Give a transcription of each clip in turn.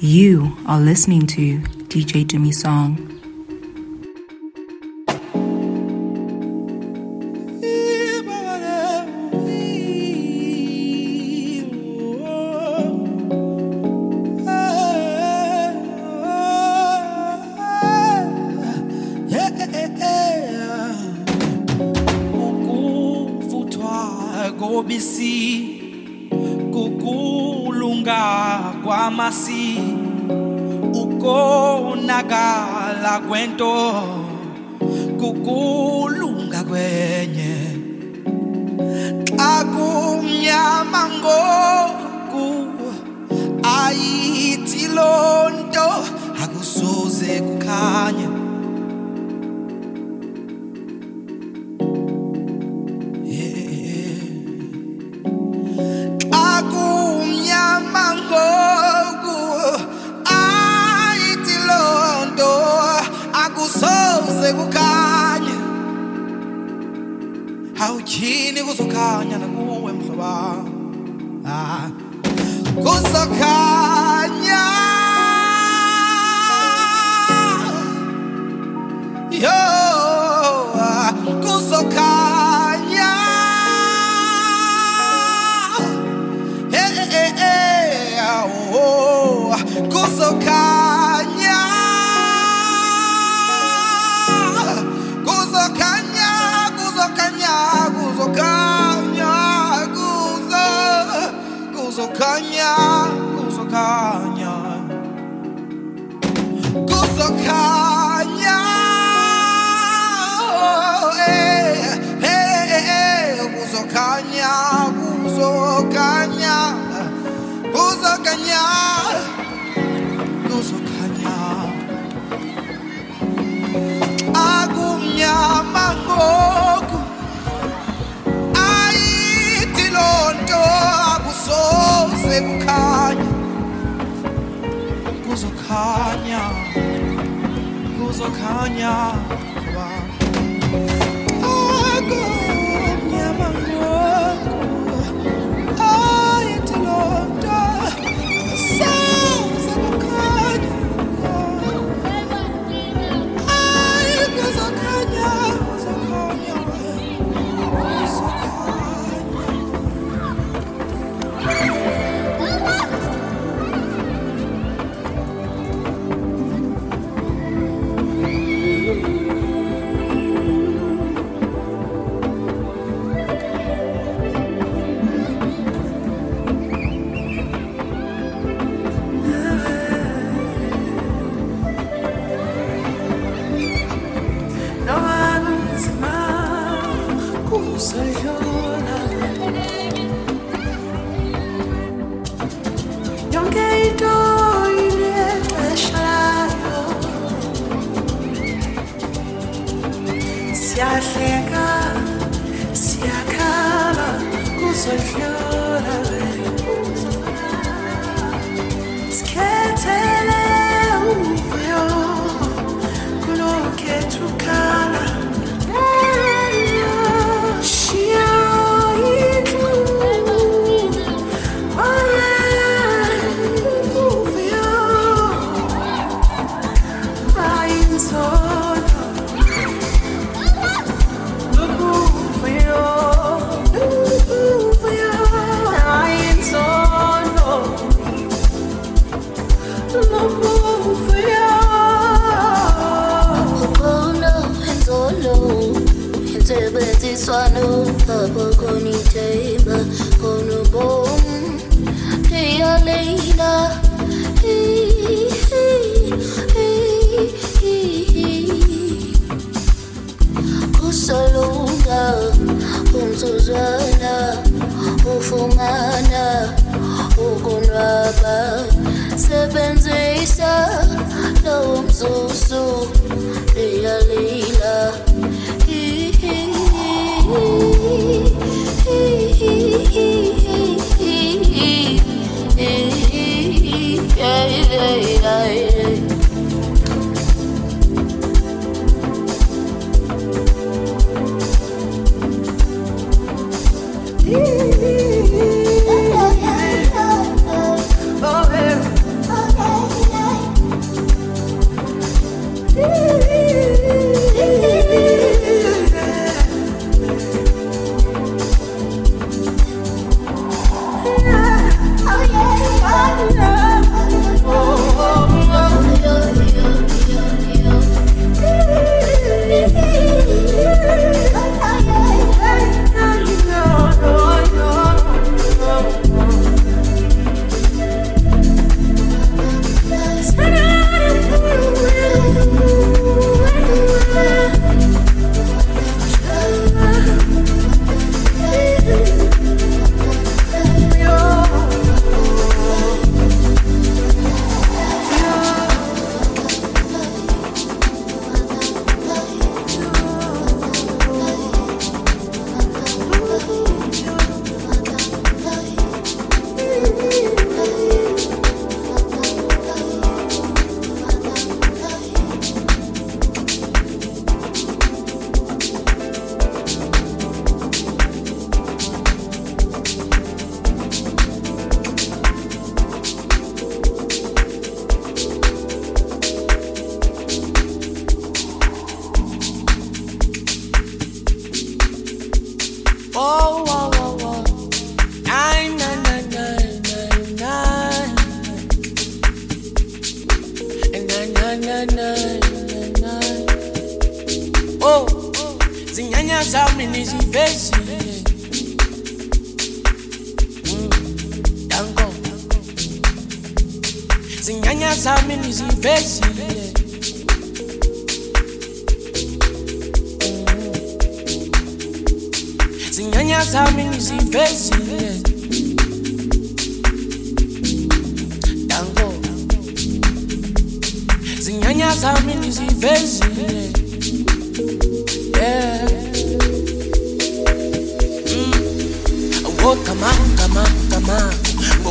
You are listening to DJ Jimmy Song. so cold. Kanya.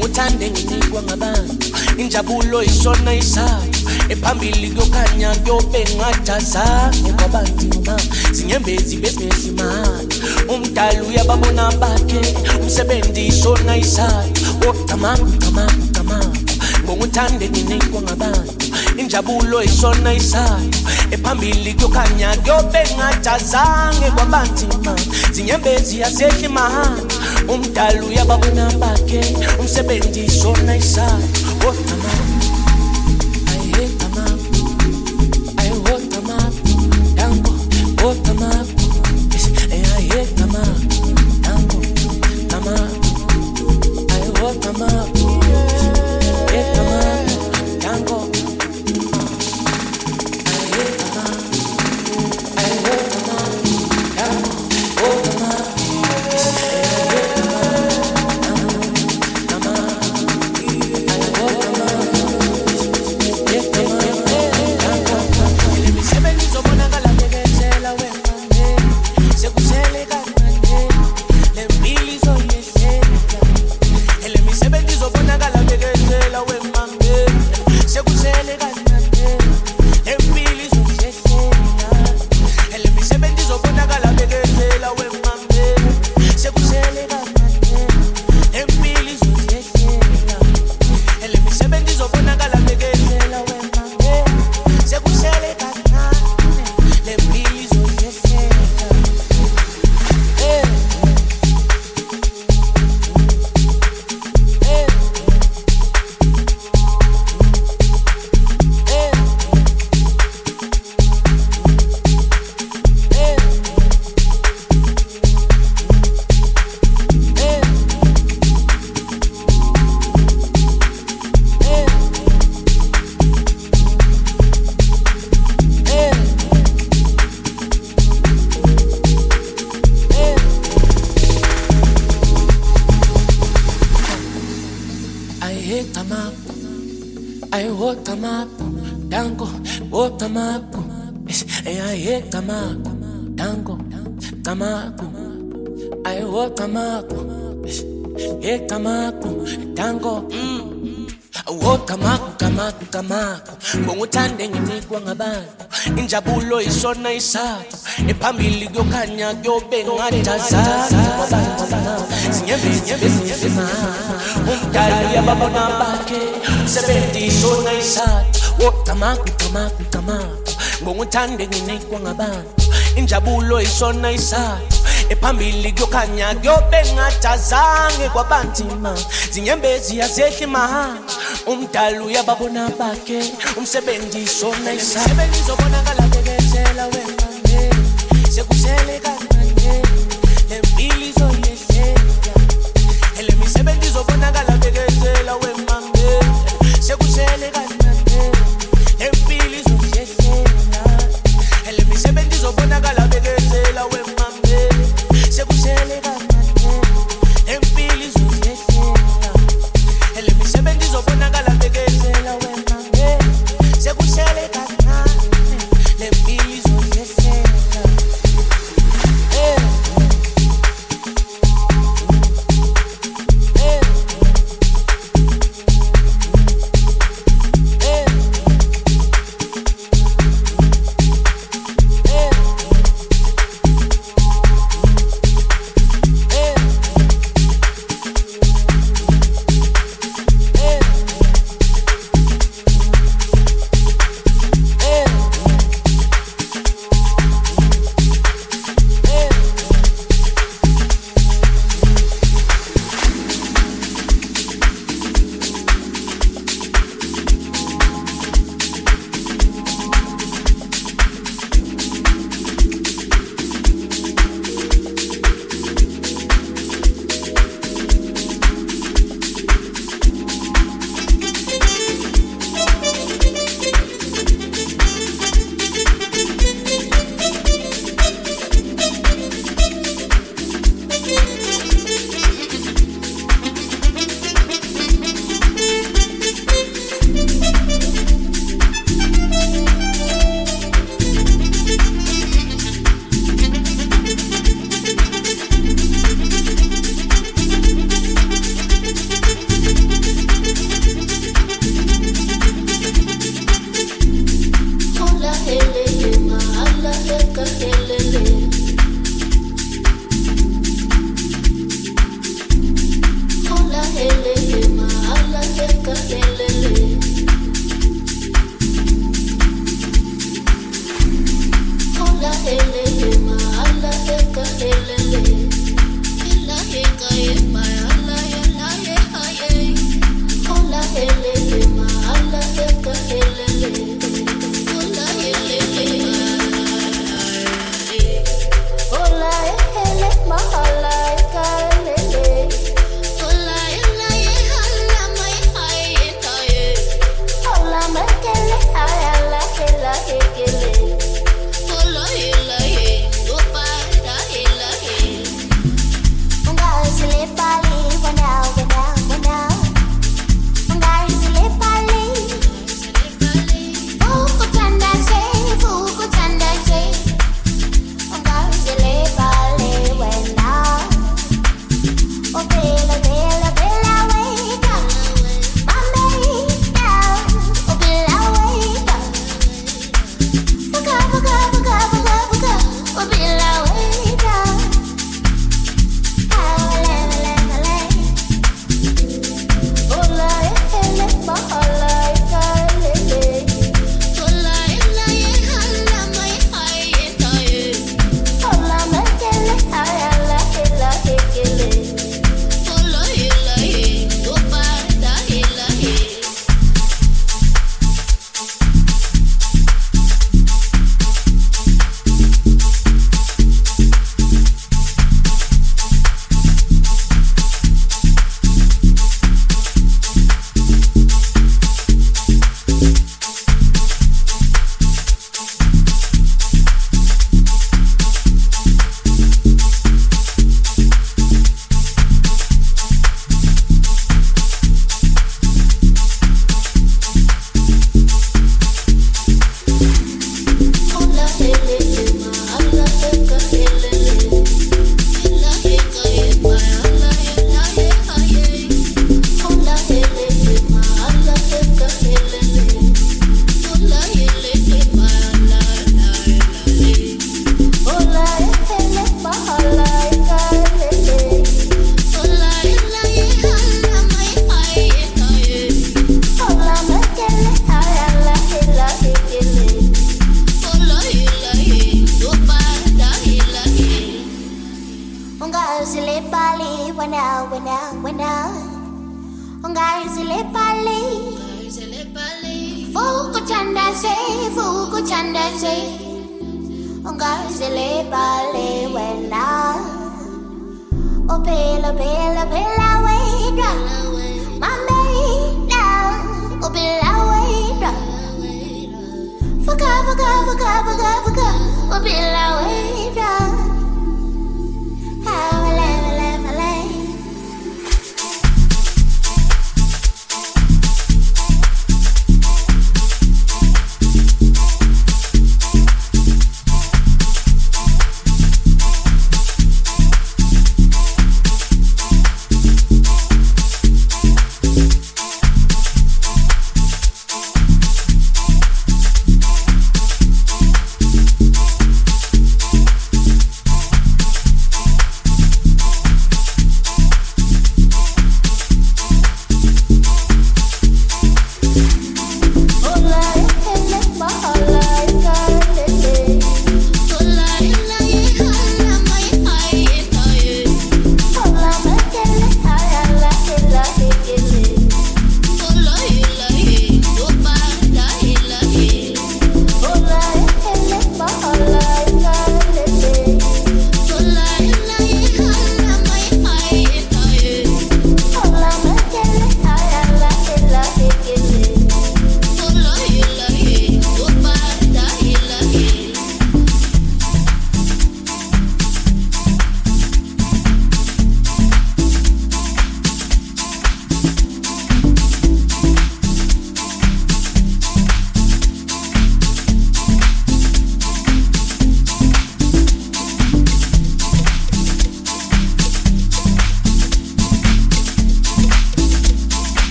Ngokuthande nginikwa ngabantu injabulo ishona isayo ephambili kuyokhanya kuyobe ngajazange kwabanzima zinyembezi besesimali umdali uyababona bakhe umsebenzi ishona isayo oh kama kama kama ngokuthande nginikwa ngabantu injabulo ishona isayo ephambili kuyokhanya kuyobe ngajazange kwabanzima zinyembezi yasehla imahanga umdala uyababona bakhe umsebenzi isona isakho oh, kodwa kamako e kamako tango. Mm. Wo kamako kamako kamako ngokuthande nginikwa ngabantu. Injabulo isona isakho. Ephambili kuyokhanya kuyobe ngadazazimdali ababona bakhe. Umsebenti isona isakho. Wo kamako kamako kamako ngokuthande nginikwa ngabantu. Injabulo isona isakho. ephambili kuyokhanya kuyobe ngadazange kwabanzima. Zinyembezi azehli mahanga umdala uyababona bakhe umsebenzi sona isabeni zobonakala bekezela wena sekusele kahle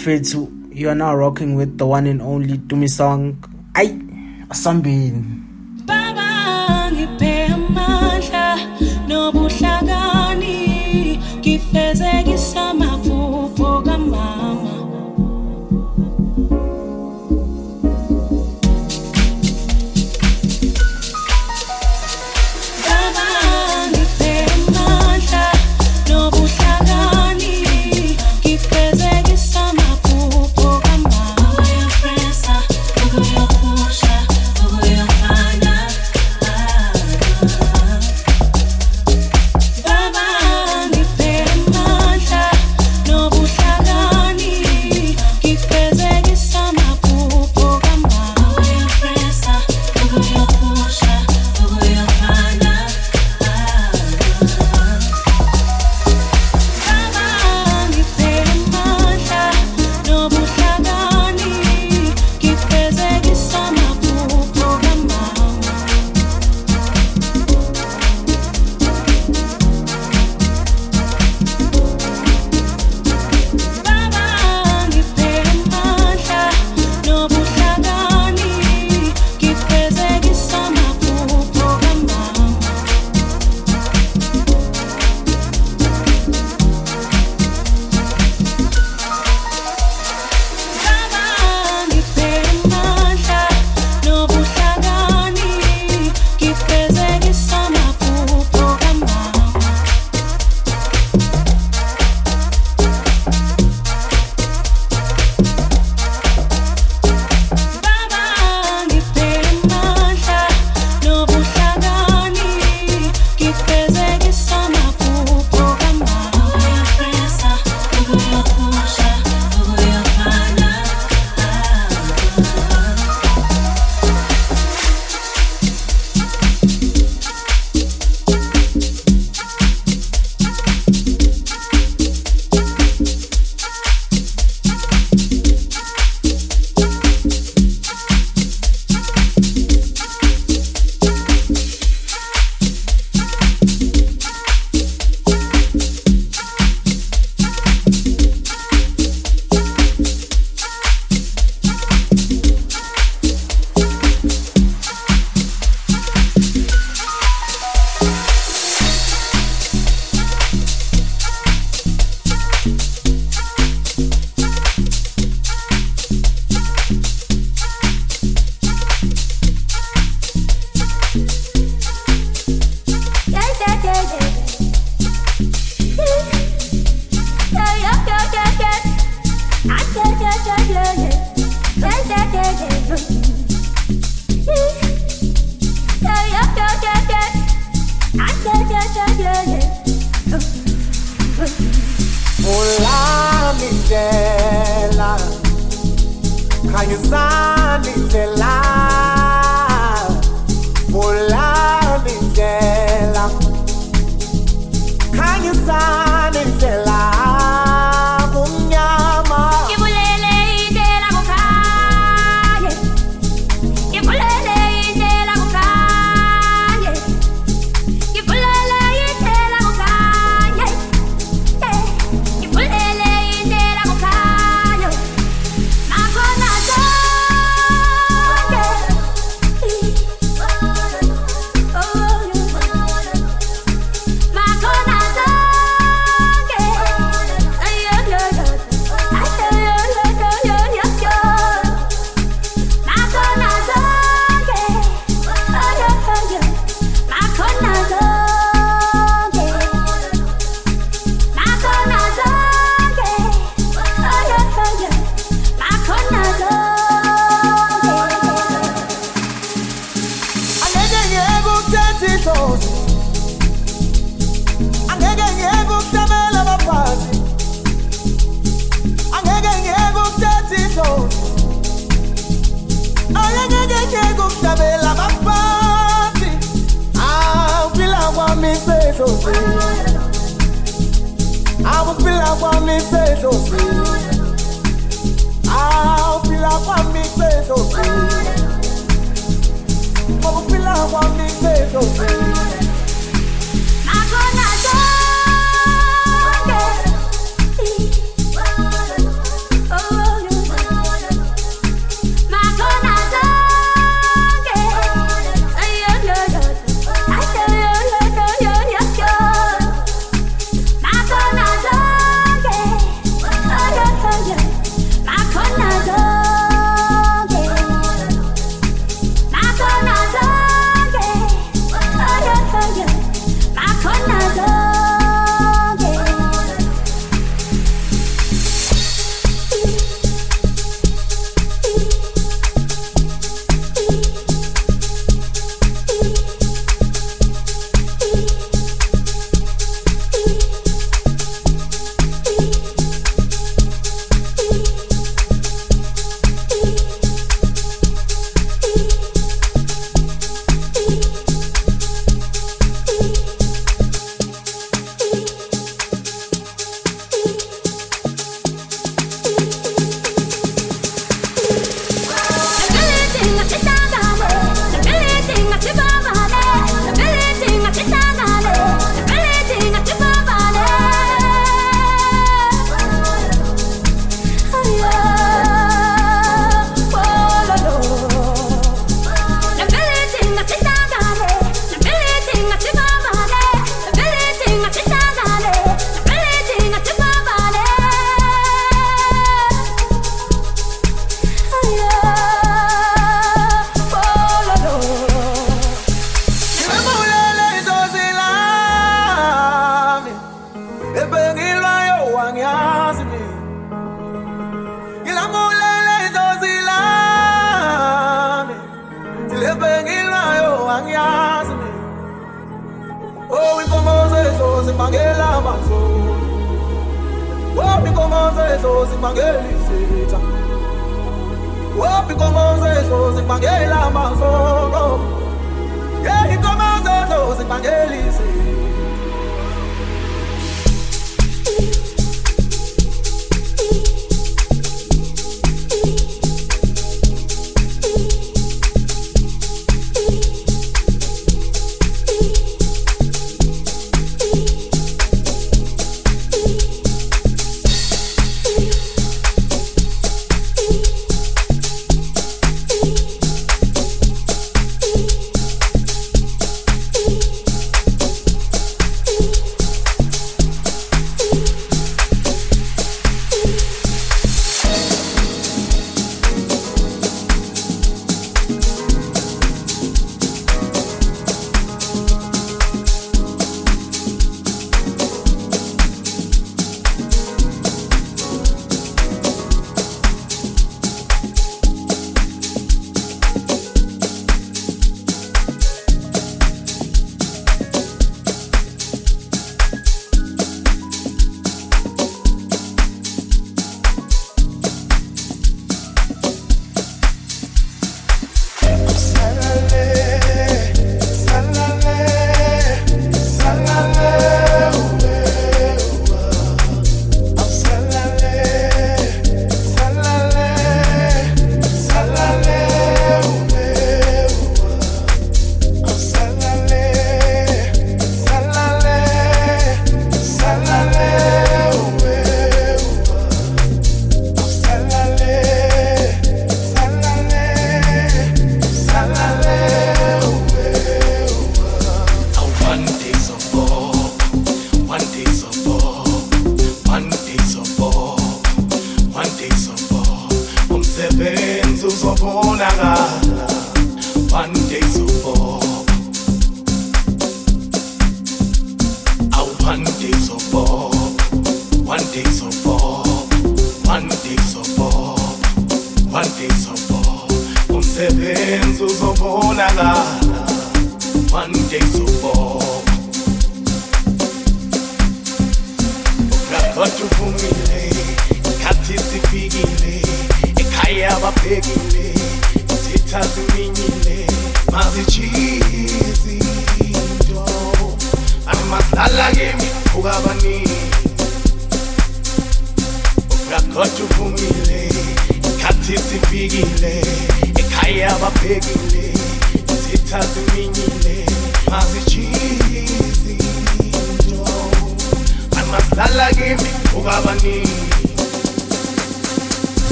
bafethu you are now rocking with the one and only dumisong ayi asambini baba.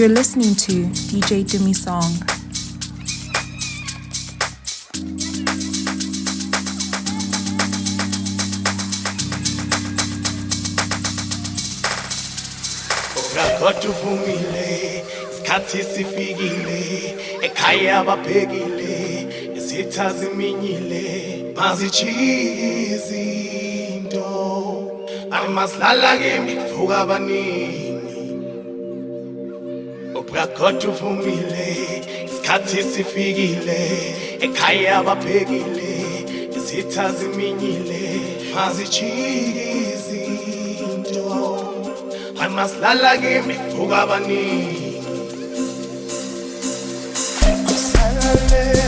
You're listening to DJ Dumi Song. Isikhathi sifikile ekhaya isitha ziminyile izinto amasilala abaningi Brakhotha uvumile isikhathi sifikile ekhaya abaphekile izitha ziminyile mazijiki izinto. Hayi masilala kimi kuvuka abaningi. Salale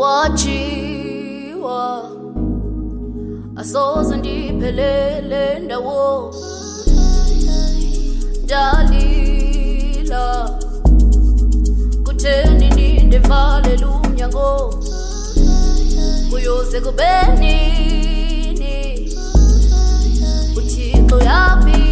watjiwa asoze ndiphelele ndawo ndalila. Kutheni ndindevale lumnyango kuyoze kubenini uthixo yaphi?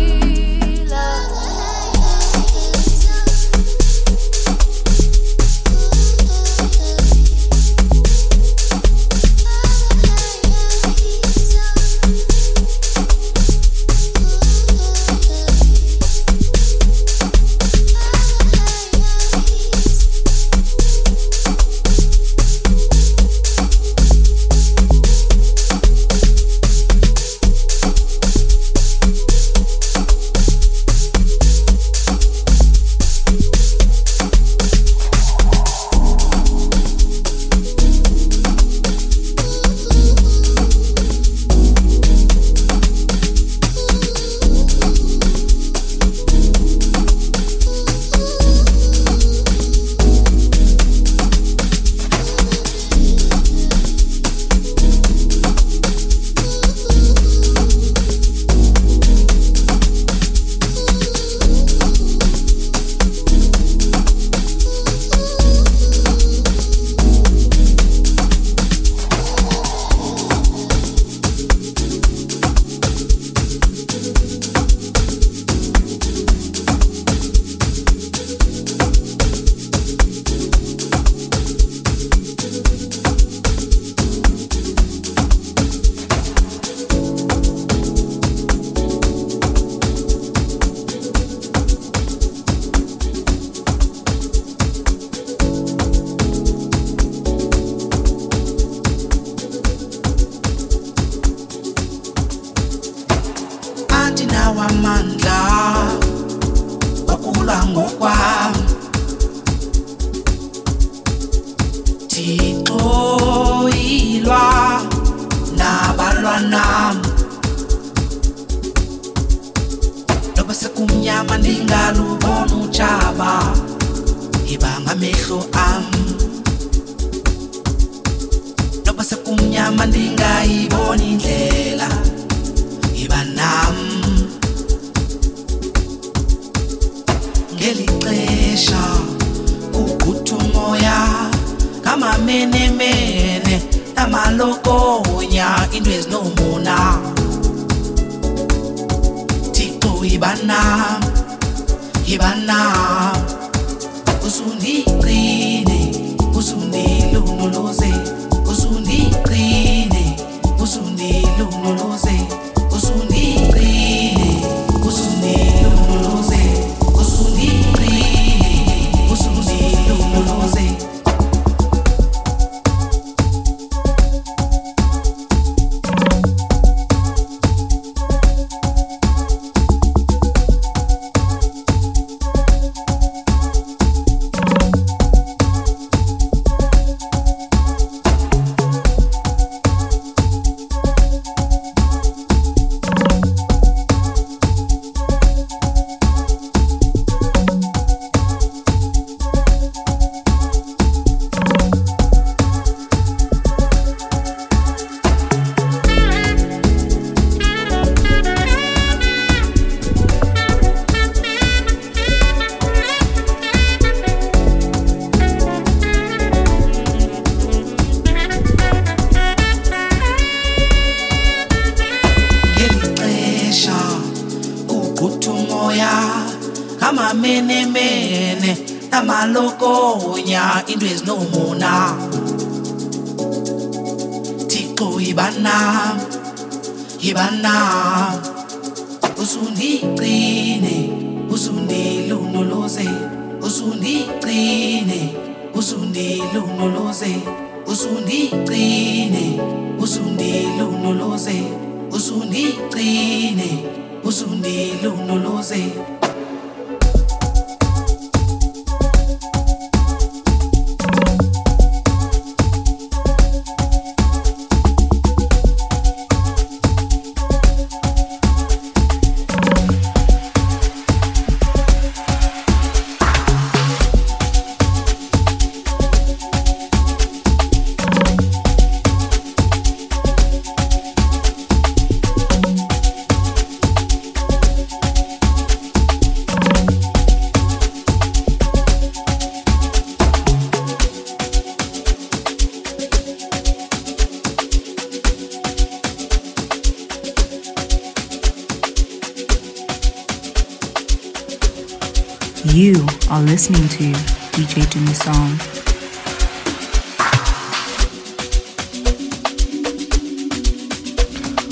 You are listening to DJ Dumi Song.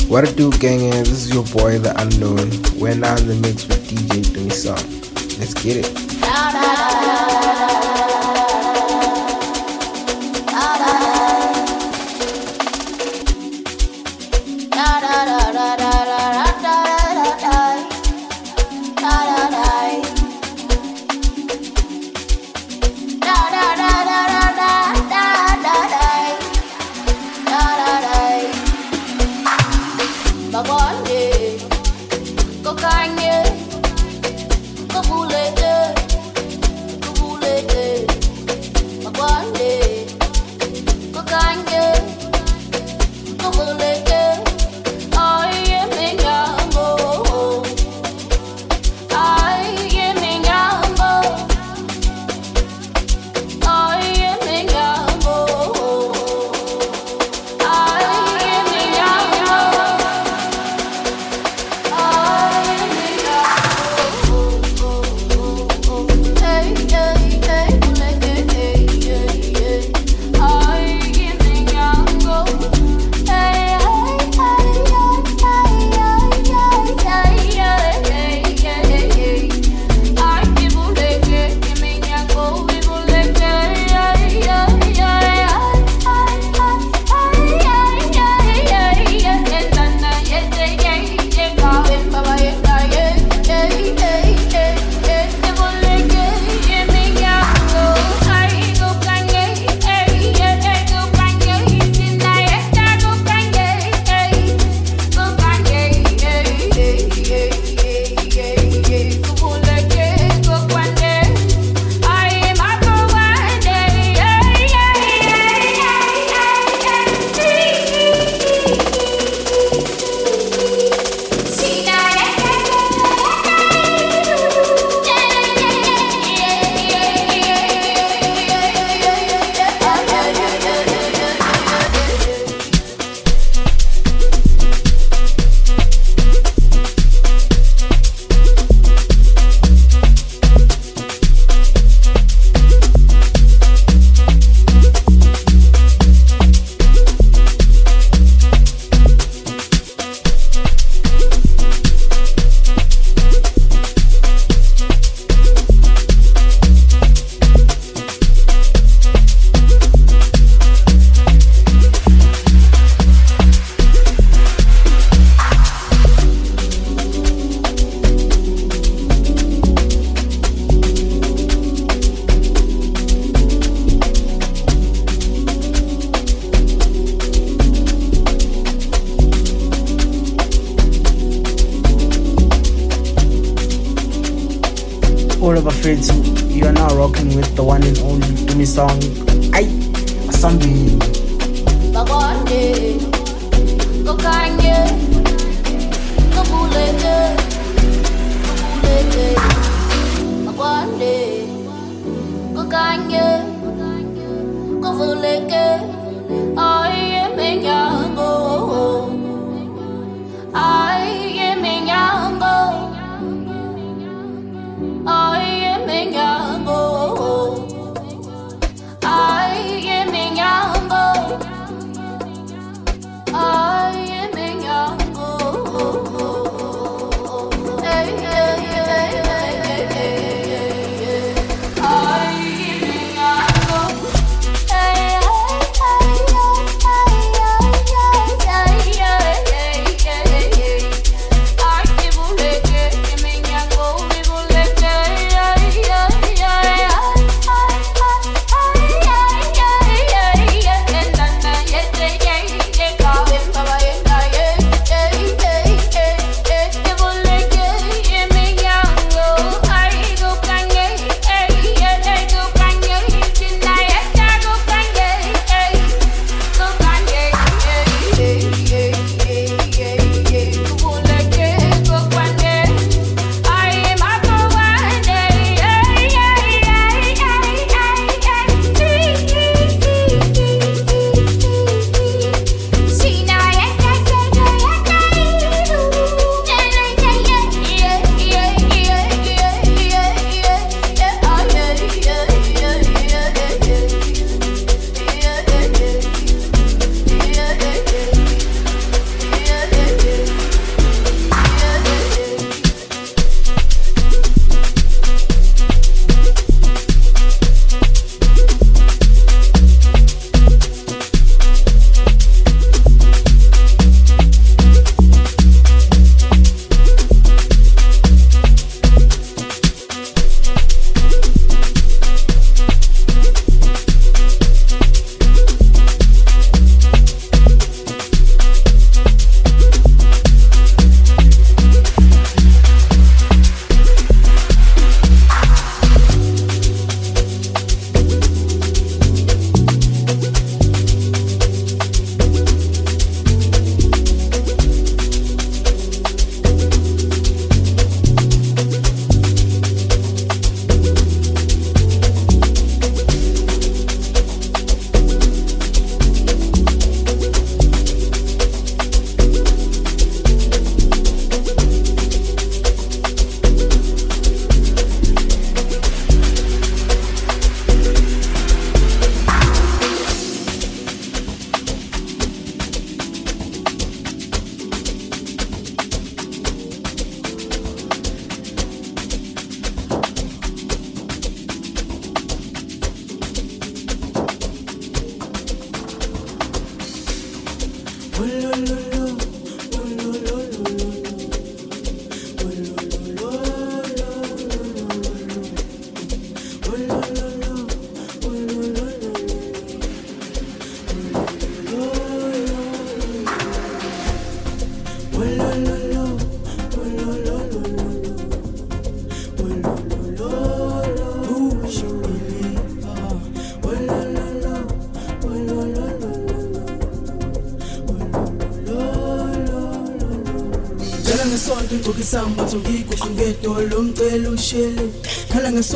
What it do, gang? This is your boy, The Unknown. We're now in the mix with DJ Dumi Song. Let's get it.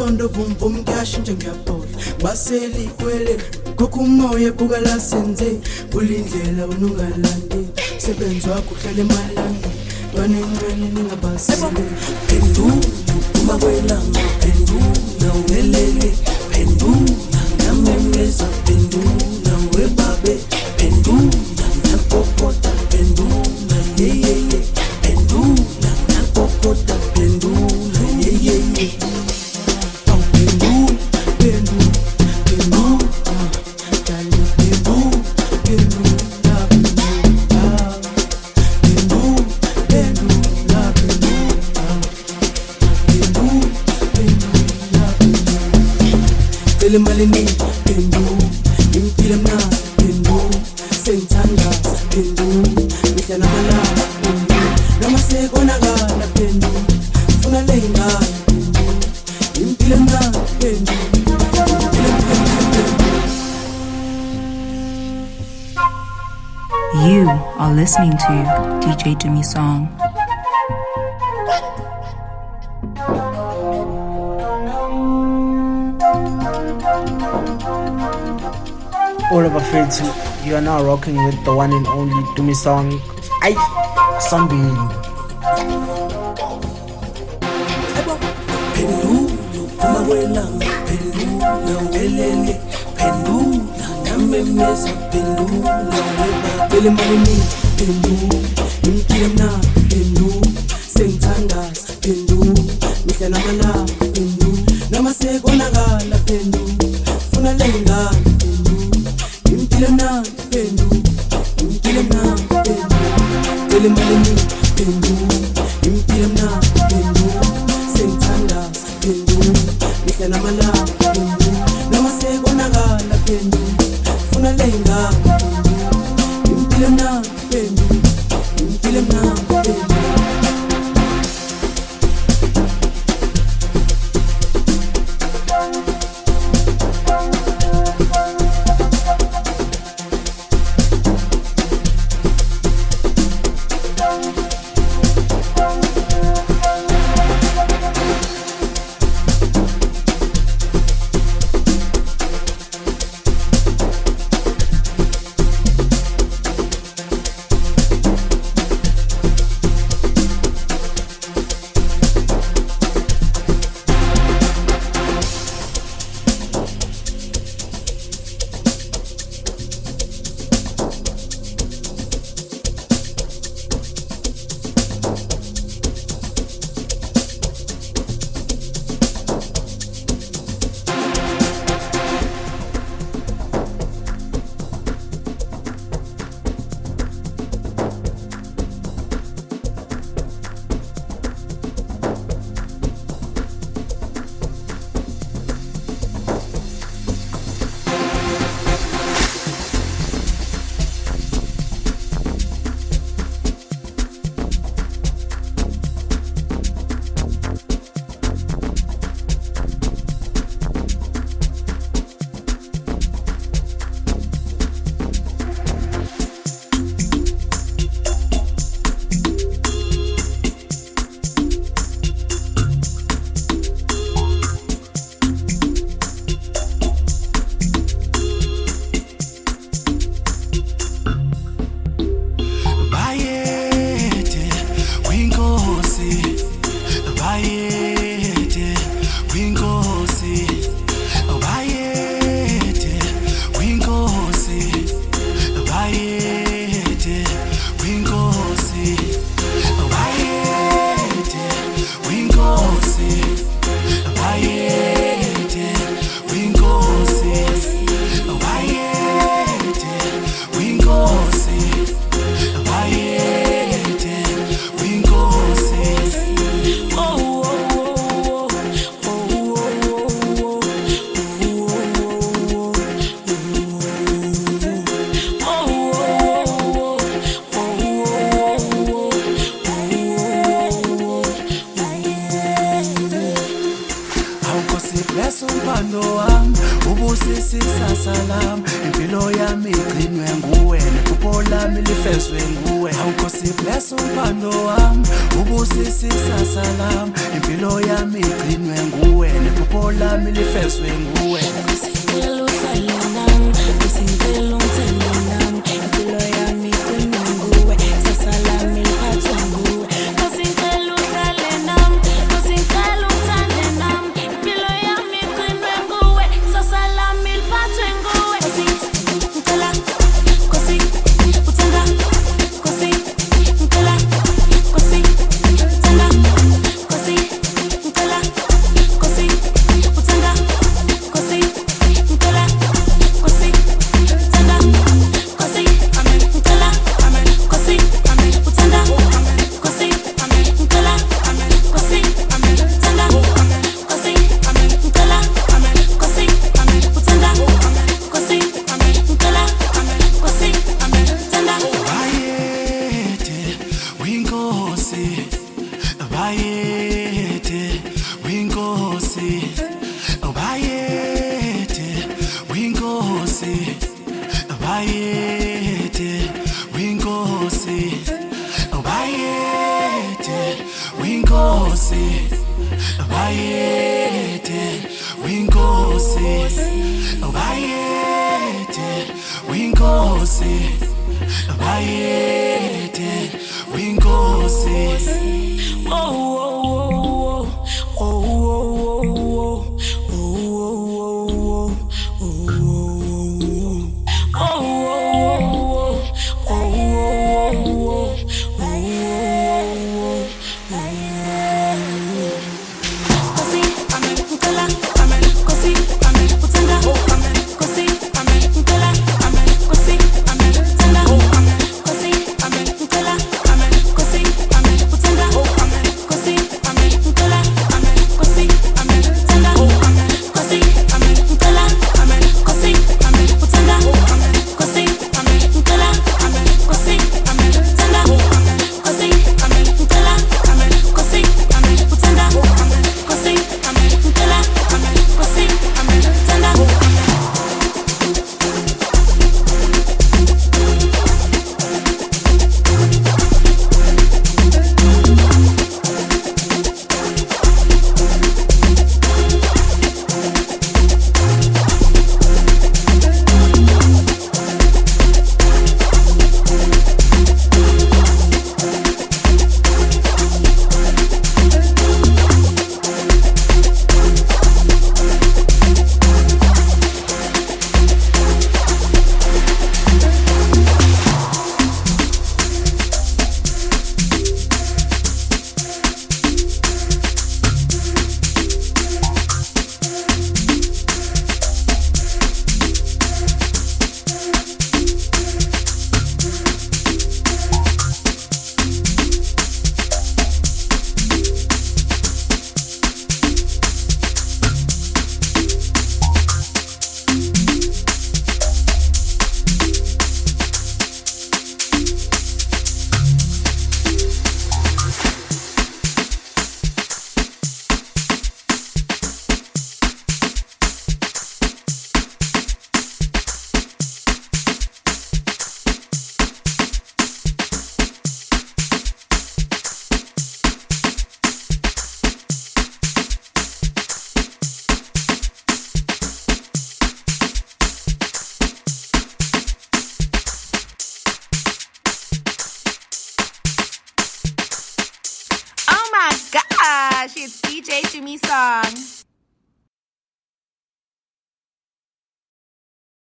isondo vumvum ngiyashintsha ngiyabhola baseli kwele kokumoya ebuka lasenze kulindlela unungalandi msebenzi wakho uhlale emalangeni banencane ningabasele. Phendula uma kwelanga phendula ungelele phendula ngamemeza phendula webabe phendula napopota phendula afraid to. You are now rocking with the one and only Dumi song. I Sunbeam. Sengithandaza phendu mihla namalanga phendu namasekonakala Pendu. feeling brand new.